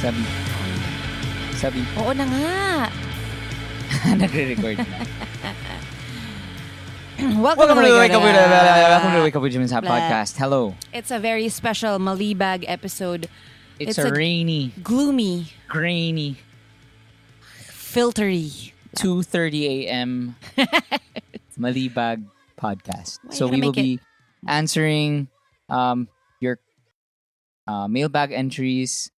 Sabi. Sabi. Oo na nga. Nagre-record na. Welcome, Welcome to the Wake Up with, welcome to. Wake Up with Jimin's Hot Podcast. Hello. It's a very special Malibag episode. It's, It's a, a- rainy, Gloomy, grainy, filtery. 2.30 a.m. Malibag podcast. Why so we will be answering um, your uh, mailbag entries.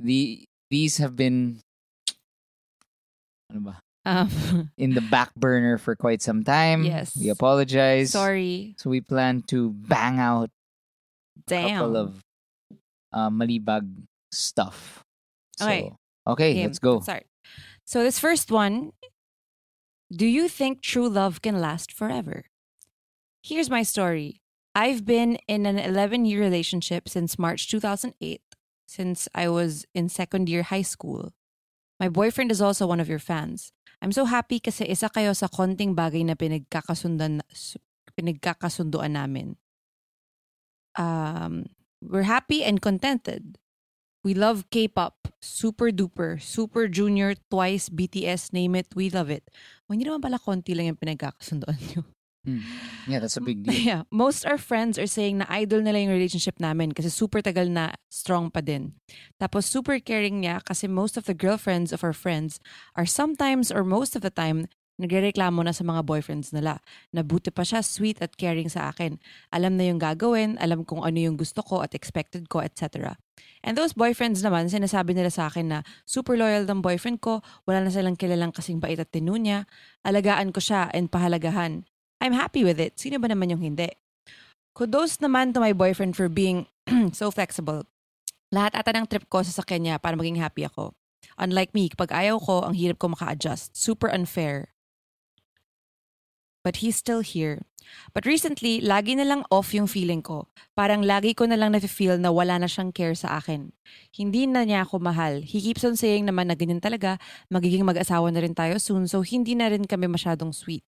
The These have been ano ba, Um, in the back burner for quite some time. Yes. We apologize. sorry. So we plan to bang out a Damn. couple of uh, malibag stuff. So, Okay. Okay, Game. let's go. Start. So this first one, do you think true love can last forever? Here's my story. I've been in an 11-year relationship since March 2008, since I was in second year high school. My boyfriend is also one of your fans. I'm so happy kasi isa kayo sa konting bagay na pinagkakasundan pinagkakasunduan namin. Um, we're happy and contented. We love K-pop, super duper, super junior, twice, BTS, name it, we love it. O, hindi naman pala konti lang yung pinagkakasunduan nyo. Hmm. Yeah, that's a big deal. Yeah, most our friends are saying na idol nila yung relationship namin kasi super tagal na strong pa din. Tapos super caring niya kasi most of the girlfriends of our friends are sometimes or most of the time nagrereklamo na sa mga boyfriends nila. Nabuti pa siya, sweet at caring sa akin. Alam na yung gagawin, alam kung ano yung gusto ko at expected ko, etc. And those boyfriends naman, sinasabi nila sa akin na super loyal ng boyfriend ko, wala na silang kilalang kasing bait at tinunya, alagaan ko siya and pahalagahan. I'm happy with it. Sino ba naman yung hindi? Kudos naman to my boyfriend for being so flexible. Lahat ata ng trip ko sa sakyan niya para maging happy ako. Unlike me, kapag ayaw ko, ang hirap ko maka-adjust. Super unfair. But he's still here. But recently, lagi na lang off yung feeling ko. Parang lagi ko na lang na-feel na wala na siyang care sa akin. Hindi na niya ako mahal. He keeps on saying naman na ganyan talaga, magiging mag-asawa na rin tayo soon, so hindi na rin kami masyadong sweet.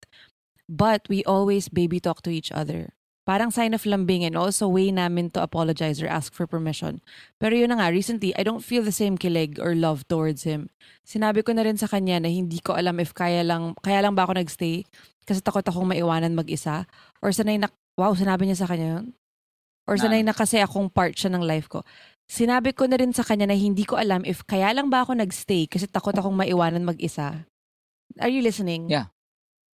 But we always baby talk to each other. Parang sign of lambing and also way namin to apologize or ask for permission. Pero yun na nga, recently, I don't feel the same kilig or love towards him. Sinabi ko na rin sa kanya na hindi ko alam if kaya lang, kaya lang ba ako nagstay kasi takot akong maiwanan mag-isa. Or sanay na, wow, sinabi niya sa kanya yun? Or Na- sanay na kasi akong part siya ng life ko. Sinabi ko na rin sa kanya na hindi ko alam if kaya lang ba ako nagstay kasi takot akong maiwanan mag-isa. Are you listening? Yeah.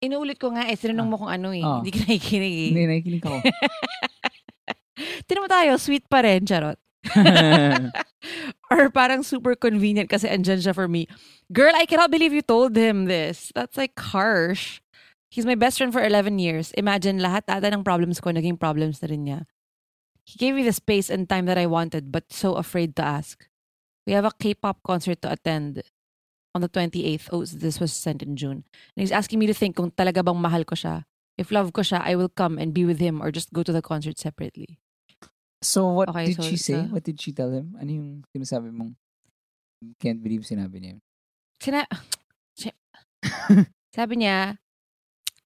Inuulit ko nga eh, sinunong mo kung ano eh. Oh. Hindi ka nakikinig eh. Hindi, nakikinig ako. Tinan mo tayo, sweet pa rin, charot. Or parang super convenient kasi andyan siya for me. Girl, I cannot believe you told him this. That's like harsh. He's my best friend for 11 years. Imagine, lahat ata ng problems ko, naging problems na rin niya. He gave me the space and time that I wanted but so afraid to ask. We have a K-pop concert to attend on the 28th. Oh, this was sent in June. And he's asking me to think kung talaga bang mahal ko siya. If love ko siya, I will come and be with him or just go to the concert separately. so what Okay, did so she say? uh, what did she tell him? Ano yung sinasabi mong can't believe sinabi niya? Sina- si- Sabi niya,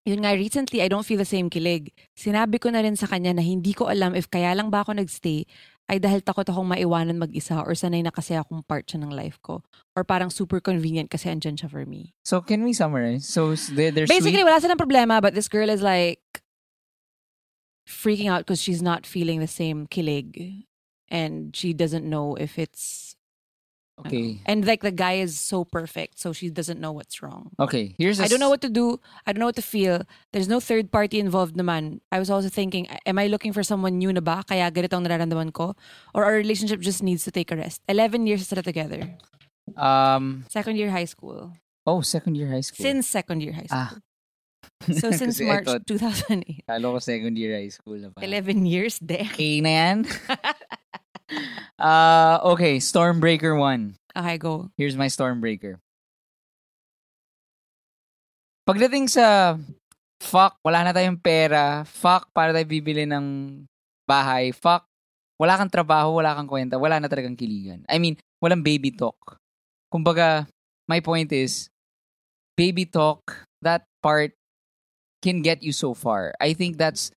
yun nga, recently, I don't feel the same kilig. Sinabi ko na rin sa kanya na hindi ko alam if kaya lang ba ako nagstay ay dahil takot akong maiwanan mag-isa or sanay na kasi akong part siya ng life ko. Or parang super convenient kasi andyan siya for me. So can we summarize? So s- they, they're Basically, sweet. wala silang problema but this girl is like freaking out because she's not feeling the same kilig. And she doesn't know if it's... Okay. And like the guy is so perfect so she doesn't know what's wrong. Okay, here's I don't know what to do. I don't know what to feel. There's no third party involved naman. I was also thinking, am I looking for someone new na ba? Kaya ganito ang nararamdaman ko? Or our relationship just needs to take a rest? 11 years sila together. um Second year high school. oh, second year high school. Since second year high school. Ah. school. So since Kasi I March thought, 2008. kala ko second year high school na pa. 11 years? Damn. Okay na yan. uh, okay, Stormbreaker 1. Okay, go. Here's my Stormbreaker. Pagdating sa fuck, wala na tayong pera, fuck, para tayo bibili ng bahay, fuck, wala kang trabaho, wala kang kwenta, wala na talagang kiligan. I mean, walang baby talk. Kumbaga, my point is, baby talk, that part can get you so far. I think that's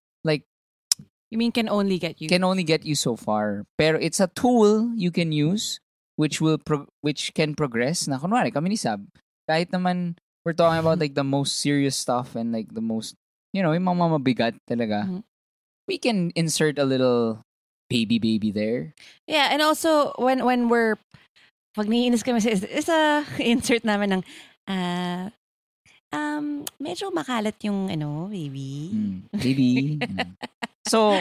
You mean can only get you? can only get you so far. Pero it's a tool you can use which will pro- which can progress na kunwari kami ni Sab kahit naman we're talking about like the most serious stuff and like the most you know yung mga mabigat talaga Mhm. we can insert a little baby baby there Yeah, and also when when we're pag niinis kami sa isa, insert namin ng ah um medyo makalat yung ano, baby. Mm, baby Mm. So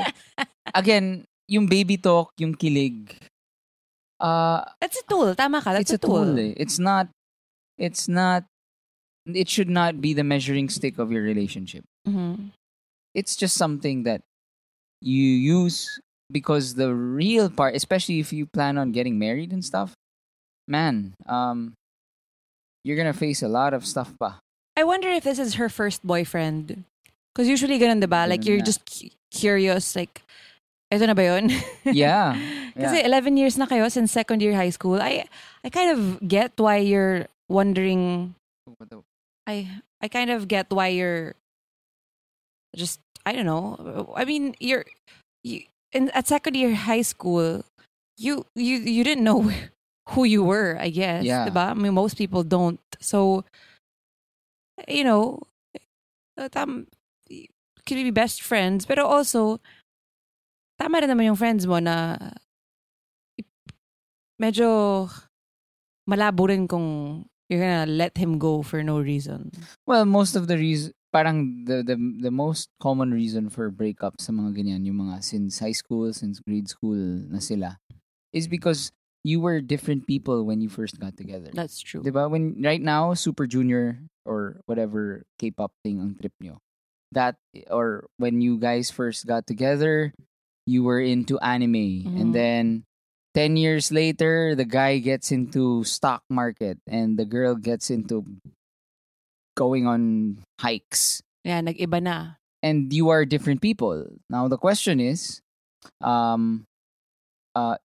again yung baby talk yung kilig uh That's a tool. Tama ka. That's it's a tool. eh. It's not. It's not. It should not be the measuring stick of your relationship. Mhm. It's just something that you use because the real part, especially if you plan on getting married and stuff, man, um, you're gonna face a lot of stuff pa. I wonder if this is her first boyfriend. Because usually ganun, diba? Like, you're just curious, like, ito na ba yun? Yeah, Kasi 11 years na kayo since second year high school. I I kind of get why you're wondering I I kind of get why you're just I don't know. I mean, you're you in at second year high school, you you you didn't know who you were, I guess. Yeah. diba? I mean, most people don't. So you know, uh, tam we be best friends, pero also tama rin naman yung friends mo na medyo malabo rin kung you're gonna let him go for no reason. Well, most of the reason, parang the, the the most common reason for breakup sa mga ganyan, yung mga since high school, since grade school na sila, is because you were different people when you first got together. That's true. Diba? When right now, Super Junior or whatever K-pop thing ang trip nyo. That or when you guys first got together, you were into anime, and Mhm. then ten years later, the guy gets into stock market, and the girl gets into going on hikes, Yeah, nag-iba na. and you are different people. Now the question is, um, uh,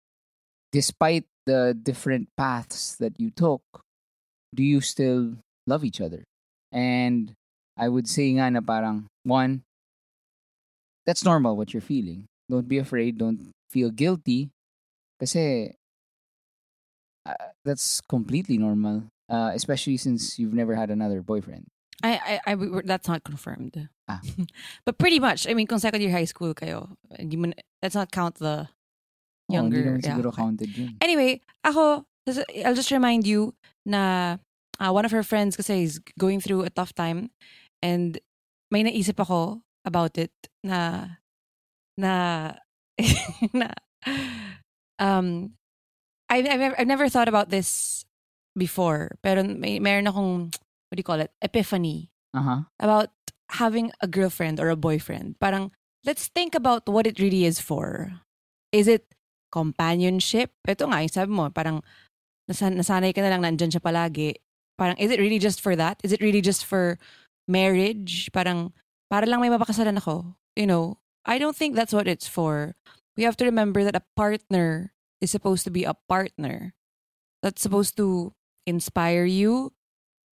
despite the different paths that you took, do you still love each other? And I would say nga na parang, one, that's normal what you're feeling. Don't be afraid. Don't feel guilty. Kasi uh, that's completely normal. Uh, especially since you've never had another boyfriend. I, I, I, that's not confirmed. Ah. but pretty much, I mean, kung second year high school kayo, hindi mo, let's not count the Oh, younger. naman yeah, counted yun. Anyway, ako, I'll just remind you na uh, one of her friends kasi is going through a tough time and may naisip ako about it na na na um I've, I've, never- I've never thought about this before pero may meron akong what do you call it epiphany Uh-huh. about having a girlfriend or a boyfriend. Parang, let's think about what it really is for. Is it companionship? Ito nga, yung sabi mo, parang nasan nasanay ka na lang nandyan siya palagi. Parang, is it really just for that? Is it really just for marriage? Parang, para lang may mapakasalan ako. You know, I don't think that's what it's for. We have to remember that a partner is supposed to be a partner. That's supposed to inspire you,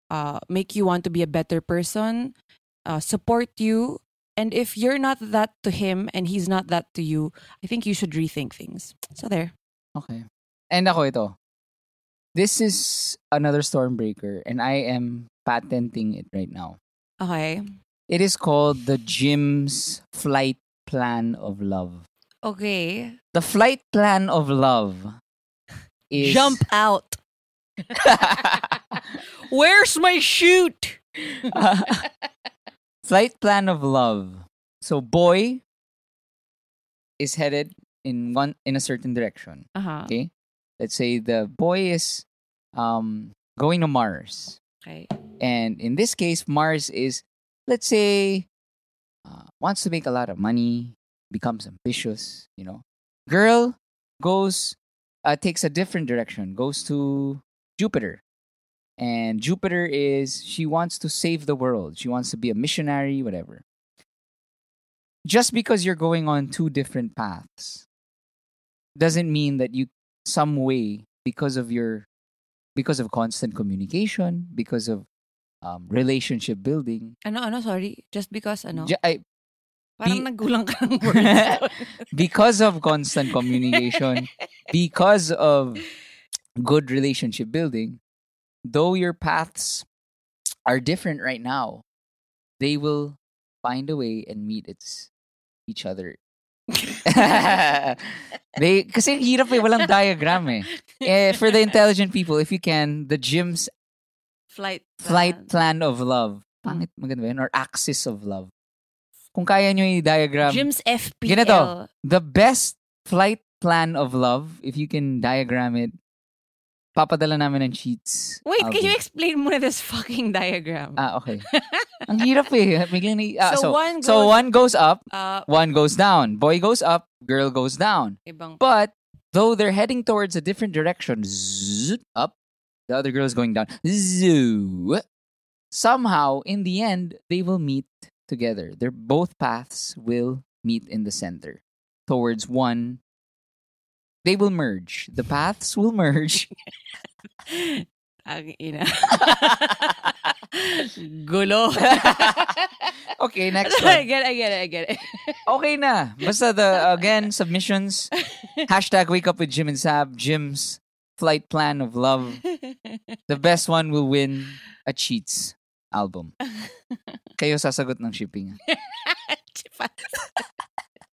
uh, make you want to be a better person, uh, support you. And if you're not that to him and he's not that to you, I think you should rethink things. So there. Okay. And ako ito. This is another Stormbreaker and I am patenting it right now. Okay. It is called the Jim's Flight Plan of Love. Okay. The flight plan of love is Jump out. Where's my chute? flight plan of love. So boy is headed in one in a certain direction. Uh-huh. Okay? Let's say the boy is um going to Mars. Okay. And in this case, Mars is, let's say, uh, wants to make a lot of money, becomes ambitious, you know. Girl goes, uh, takes a different direction, goes to Jupiter. And Jupiter is, she wants to save the world. She wants to be a missionary, whatever. Just because you're going on two different paths doesn't mean that you, some way, because of your because of constant communication, because of um, relationship building. Ano, ano, sorry. Just because, ano? Ju- I- Parang be- naggulang ka ng words. because of constant communication, because of good relationship building, though your paths are different right now, they will find a way and meet its each other. they kasi hirap eh, walang diagram eh. eh. For the intelligent people, if you can, the Jim's Flight. flight plan. plan of love. Pangit, maganda ba yun? Or axis of love. Kung kaya nyo i-diagram, Jim's FPL. Ganito. the best flight plan of love, if you can diagram it, papadala namin ng Cheats. Wait, album. can you explain muna this fucking diagram? Ah, okay. Ang hirap eh. Biglang ni, ah, So so, one so goes- one goes up, Uh, one goes down. Boy goes up, girl goes down. ibang But though they're heading towards a different direction, zzz, up, the other girl is going down. Zoo. Somehow, in the end, they will meet together. Their both paths will meet in the center towards one. They will merge. The paths will merge. Ang ina. Gulo. okay, next one. I get it, I get it, I get it. Okay na. Basta the, again, submissions. Hashtag wake up with Jim and Sab. Jim's flight plan of love. The best one will win a Cheats album. Kayo sasagot ng shipping.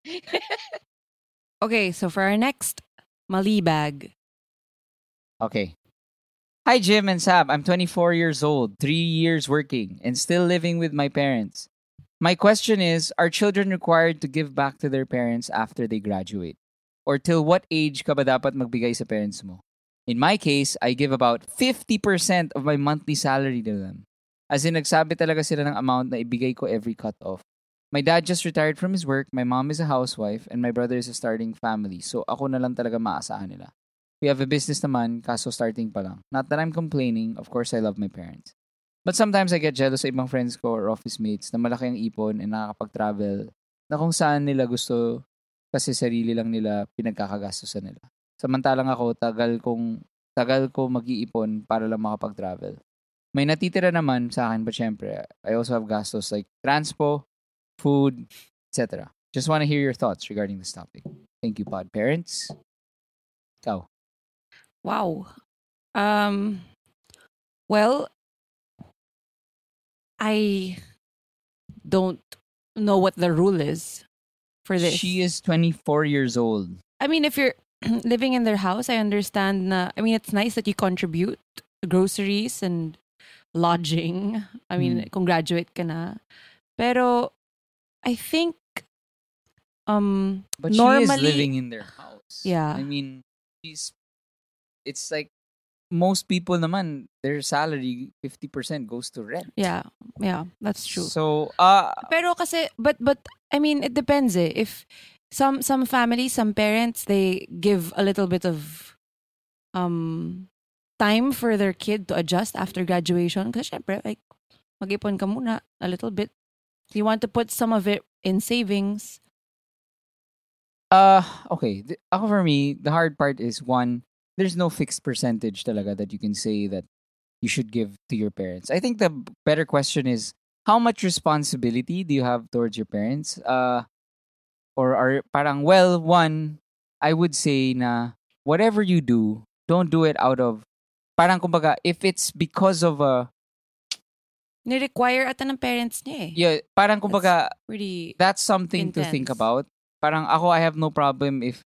okay, so for our next Mali bag. Okay. Hi, Jim and Sab. I'm 24 years old, three years working, and still living with my parents. My question is Are children required to give back to their parents after they graduate? Or till what age ka ba dapat magbigay sa parents mo? In my case, I give about 50% of my monthly salary to them. As in, nagsabi talaga sila ng amount na ibigay ko every cut-off. My dad just retired from his work, my mom is a housewife, and my brother is a starting family. So ako na lang talaga maasahan nila. We have a business naman, kaso starting pa lang. Not that I'm complaining, of course I love my parents. But sometimes I get jealous sa ibang friends ko or office mates na malaki ang ipon and nakakapag-travel na kung saan nila gusto kasi sarili lang nila pinagkakagastusan nila. Samantalang ako, tagal kong tagal ko mag-iipon para lang makapag-travel. May natitira naman sa akin, but syempre, I also have gastos like transpo, food, etc. Just want to hear your thoughts regarding this topic. Thank you, pod parents. Ikaw. Wow. Um well I don't know what the rule is for this. She is 24 years old. I mean if you're living in their house, I understand na I mean it's nice that you contribute groceries and lodging. I mean, Mm. kung graduate ka na. Pero I think um But she is living in their house. Yeah. I mean, she's it's like most people naman their salary 50% goes to rent. yeah, yeah, that's true. So, uh Pero kasi but but I mean it depends eh. If some some families, some parents they give a little bit of um time for their kid to adjust after graduation syempre like mag-ipon ka muna a little bit. You want to put some of it in savings. uh okay, th- ako for me, the hard part is one there's no fixed percentage talaga that you can say that you should give to your parents. I think the better question is how much responsibility do you have towards your parents? Uh or are parang well, one I would say na whatever you do, don't do it out of parang kumbaga if it's because of a Ni-require ata ng parents niya eh. yeah, parang kumbaga Pretty that's something to think about. Parang ako, I have no problem if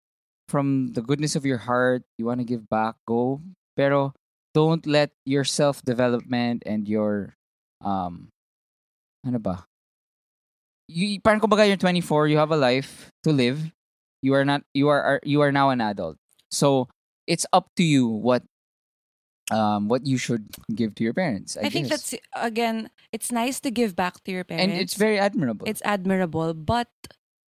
from the goodness of your heart, you want to give back, go. Pero don't let your self-development and your, um, ano ba? You, parang kumbaga you're 24, you have a life to live. You are not, you are, you are now an adult. So, it's up to you what, um, what you should give to your parents. I, I, think that's again, it's nice to give back to your parents. and it's very admirable. it's admirable but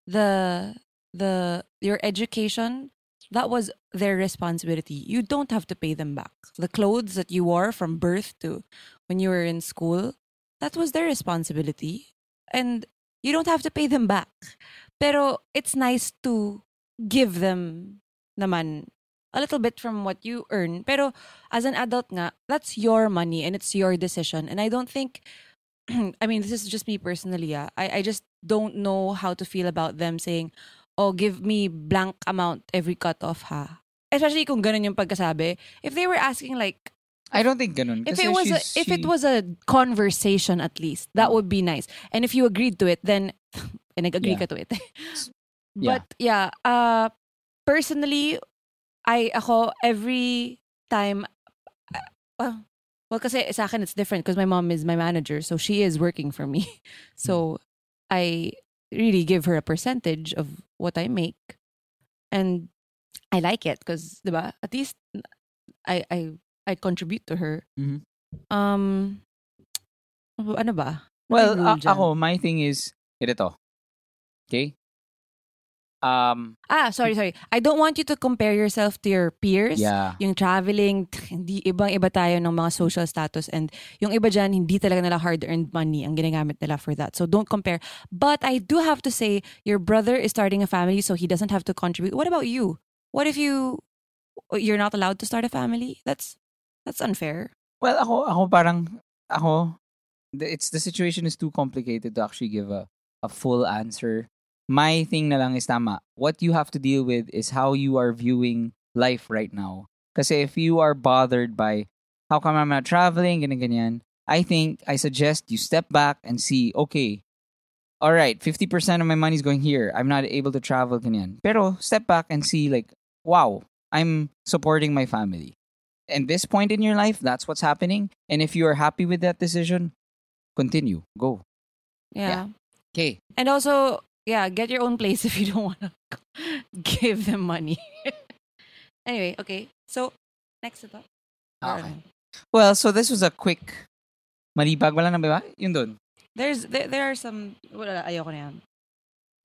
the the your education that was their responsibility you don't have to pay them back the clothes that you wore from birth to when you were in school that was their responsibility and you don't have to pay them back pero it's nice to give them naman a little bit from what you earn pero as an adult nga that's your money and it's your decision and i don't think I mean, this is just me personally. Yeah, I, I just don't know how to feel about them saying, "Oh, give me blank amount every cut off." Ha, especially kung ganun yung pagkasabi, if they were asking like, I don't think ganun. if it was a, if it was a conversation at least, that would be nice. And if you agreed to it, then and nag-agree Yeah. ka to it. Yeah. But yeah, uh, personally, I ako every time, uh, well, kasi sa akin it's different because my mom is my manager, so she is working for me. So I really give her a percentage of what I make, and I like it because? At least I I I contribute to her. Mhm. Um, ano ba? Well, a- ako, my thing is, ganito. Okay? Um, Ah, sorry, sorry. I don't want you to compare yourself to your peers. yeah. Yung traveling, hindi ibang-iba tayo ng mga social status and yung iba dyan, hindi talaga nila hard-earned money ang ginagamit nila for that. So don't compare. But I do have to say, your brother is starting a family so he doesn't have to contribute. What about you? What if you, you're not allowed to start a family? That's, that's unfair. Well, ako, ako parang, ako, it's, the situation is too complicated to actually give a, a full answer. My thing na lang is tama. What you have to deal with is how you are viewing life right now. Kasi if you are bothered by, how come I'm not traveling, ganyan, ganyan, I think, I suggest you step back and see, okay, all right, 50% of my money is going here. I'm not able to travel, ganyan. Pero step back and see, like, wow, I'm supporting my family. And this point in your life, that's what's happening. And if you are happy with that decision, continue, go. Yeah. Okay. And also, yeah, get your own place if you don't want to give them money. anyway, okay. So, next ito. Okay. Well, so this was a quick malibag. Wala na ba? Yun dun. There's there, there are some wala ayoko na yan.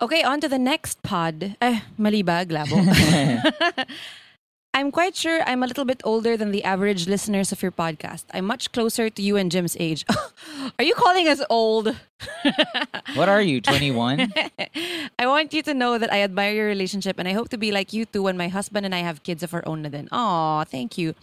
Okay, on to the next pod. Eh, malibag, labo. I'm quite sure I'm a little bit older than the average listeners of your podcast. I'm much closer to you and Jim's age. are you calling us old? What are you, 21? I want you to know that I admire your relationship and I hope to be like you too when my husband and I have kids of our own na din. Aw, thank you.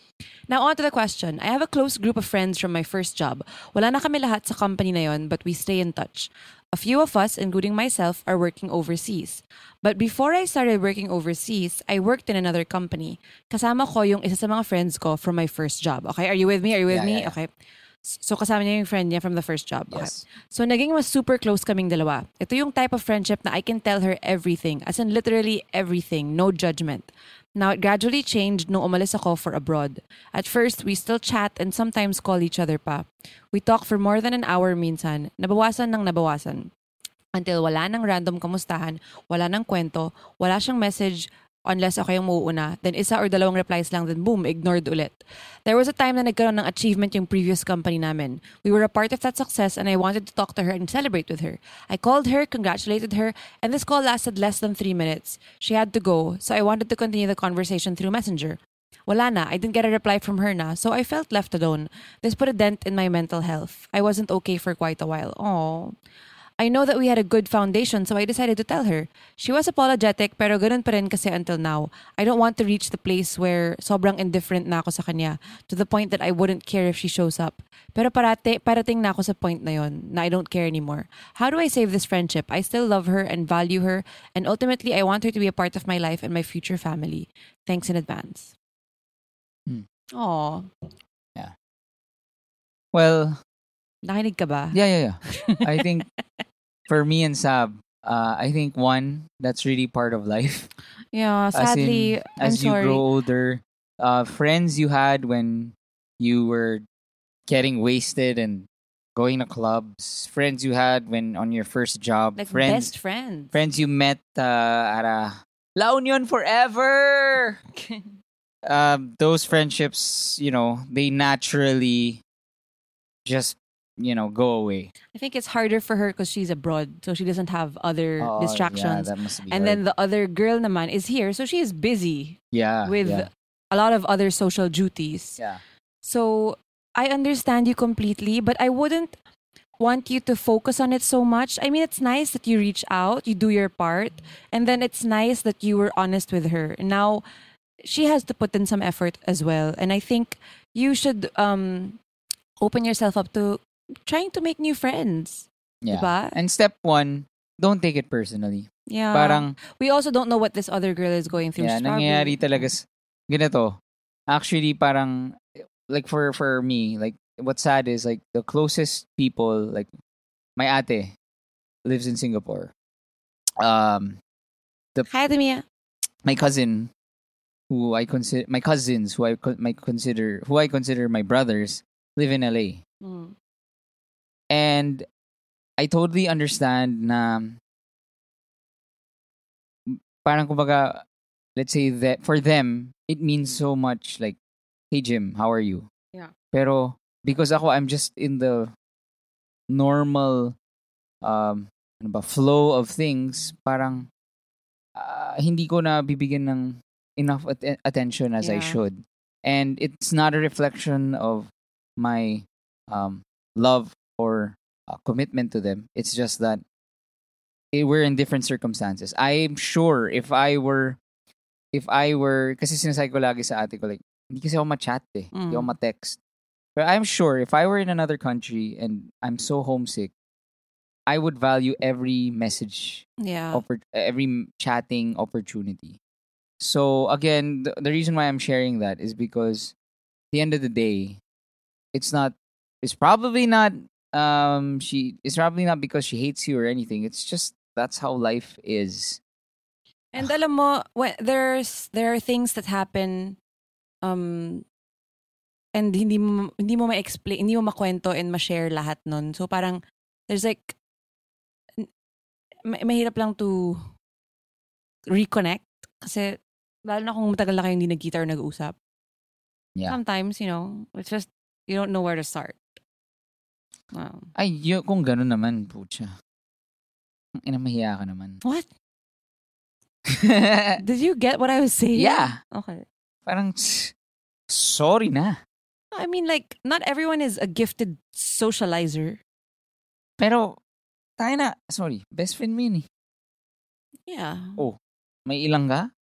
Now on to the question. I have a close group of friends from my first job. Wala na kami lahat sa company na yon, but we stay in touch. A few of us, including myself, are working overseas. But before I started working overseas, I worked in another company. Kasama ko yung isa sa mga friends ko from my first job. Okay, are you with me? Are you with Yeah, me? yeah, yeah. Okay. So kasama niya yung friend niya from the first job. Okay. Yes. So naging mas super close kaming dalawa. Ito yung type of friendship na I can tell her everything. As in literally everything. No judgment. Now, it gradually changed nung umalis ako for abroad. At first, we still chat and sometimes call each other pa. We talk for more than an hour minsan. Nabawasan ng nabawasan. Until wala nang random kamustahan, wala nang kwento, wala siyang message unless ako yung mauuna. Then isa or dalawang replies lang, then boom, ignored ulit. There was a time na nagkaroon ng achievement yung previous company namin. We were a part of that success and I wanted to talk to her and celebrate with her. I called her, congratulated her, and this call lasted less than three minutes. She had to go, so I wanted to continue the conversation through Messenger. Wala na, I didn't get a reply from her na, so I felt left alone. This put a dent in my mental health. I wasn't okay for quite a while. Oh. I know that we had a good foundation, so I decided to tell her. She was apologetic, pero ganun pa rin kasi until now. I don't want to reach the place where sobrang indifferent na ako sa kanya, to the point that I wouldn't care if she shows up. Pero parate, parating na ako sa point na yon, na I don't care anymore. How do I save this friendship? I still love her and value her, and ultimately, I want her to be a part of my life and my future family. Thanks in advance. Hmm. Aw, Well, nakinig ka ba? yeah, yeah, yeah. I think for me and Sab, uh, I think one, that's really part of life. Yeah, As in, sadly, as you grow older, uh, friends you had when you were getting wasted and going to clubs, friends you had when on your first job, like friends best friends. friends you met uh, at a La Union forever. um, those friendships, you know, they naturally just you know go away. I think it's harder for her because she's abroad, so she doesn't have other Oh, Yeah, distractions. that must be and hard. then the other girl naman is here, so she is busy yeah with yeah, a lot of other social duties. yeah. So I understand you completely, but I wouldn't want you to focus on it so much. I mean, it's nice that you reach out, you do your part, and then it's nice that you were honest with her. Now, she has to put in some effort as well, and I think you should um open yourself up to trying to make new friends. yeah. Diba? And step one, don't take it personally. Yeah. Parang we also don't know what this other girl is going through. yeah, nangyayari talaga ganito. Actually, parang, like for for me, like, what's sad is, like, the closest people, like, my ate lives in Singapore. Um, Hi, Mia. my cousin, who I consider, my cousins, who I co- my consider, who I consider my brothers, live in LA. Mm. And I totally understand na parang kumbaga, let's say that for them, it means so much like, hey Jim, how are you? Yeah. Pero because ako, I'm just in the normal um, ano ba, flow of things, parang ah, hindi ko na bibigyan ng enough at- attention as I Yeah. should. And it's not a reflection of my um, love or uh, commitment to them. It's just that eh, we're in different circumstances. I'm sure if I were, if I were, kasi sinasabi ko lagi sa ate ko, like, hindi kasi ako ma-chat eh. Hindi ako Mm. ma-text. But I'm sure if I were in another country and I'm so homesick, I would value every message, Yeah. oppor- every chatting opportunity. So again, the, the reason why I'm sharing that is because at the end of the day, it's not, it's probably not, um, she, it's probably not because she hates you or anything. It's just, that's how life is. And alam mo, when, there's there are things that happen um and hindi mo hindi mo ma-explain, hindi mo makwento and ma-share lahat nun. So parang there's like ma- mahirap lang to reconnect kasi lalo na kung matagal na kayo hindi nagkita or nag-usap. Yeah. Sometimes, you know, it's just you don't know where to start. Wow. Ay, yun, kung gano'n naman, pucha. Ang ina, mahiya ka naman. What? Did you get what I was saying? yeah. Okay. Parang, tsk, sorry na. I mean, like, not everyone is a gifted socializer. Pero, tayo na, sorry, best friend mo yun eh. Yeah. Oh. May ilang ka?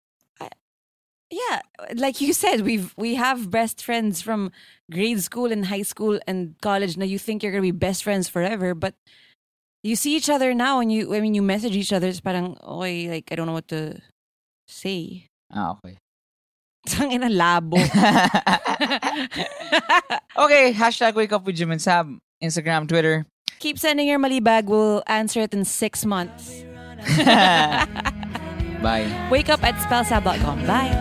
Yeah. Like you said, we've we have best friends from grade school and high school and college. Now you think you're gonna be best friends forever, but you see each other now and you I mean you message each other, it's parang okay, like I don't know what to say. Ah, okay. Tangina labo. okay, hashtag wake up with Jim and Sab. Instagram, Twitter. Keep sending your mali bag. We'll answer it in six months. Bye. Wake up at spellsab.com. Bye.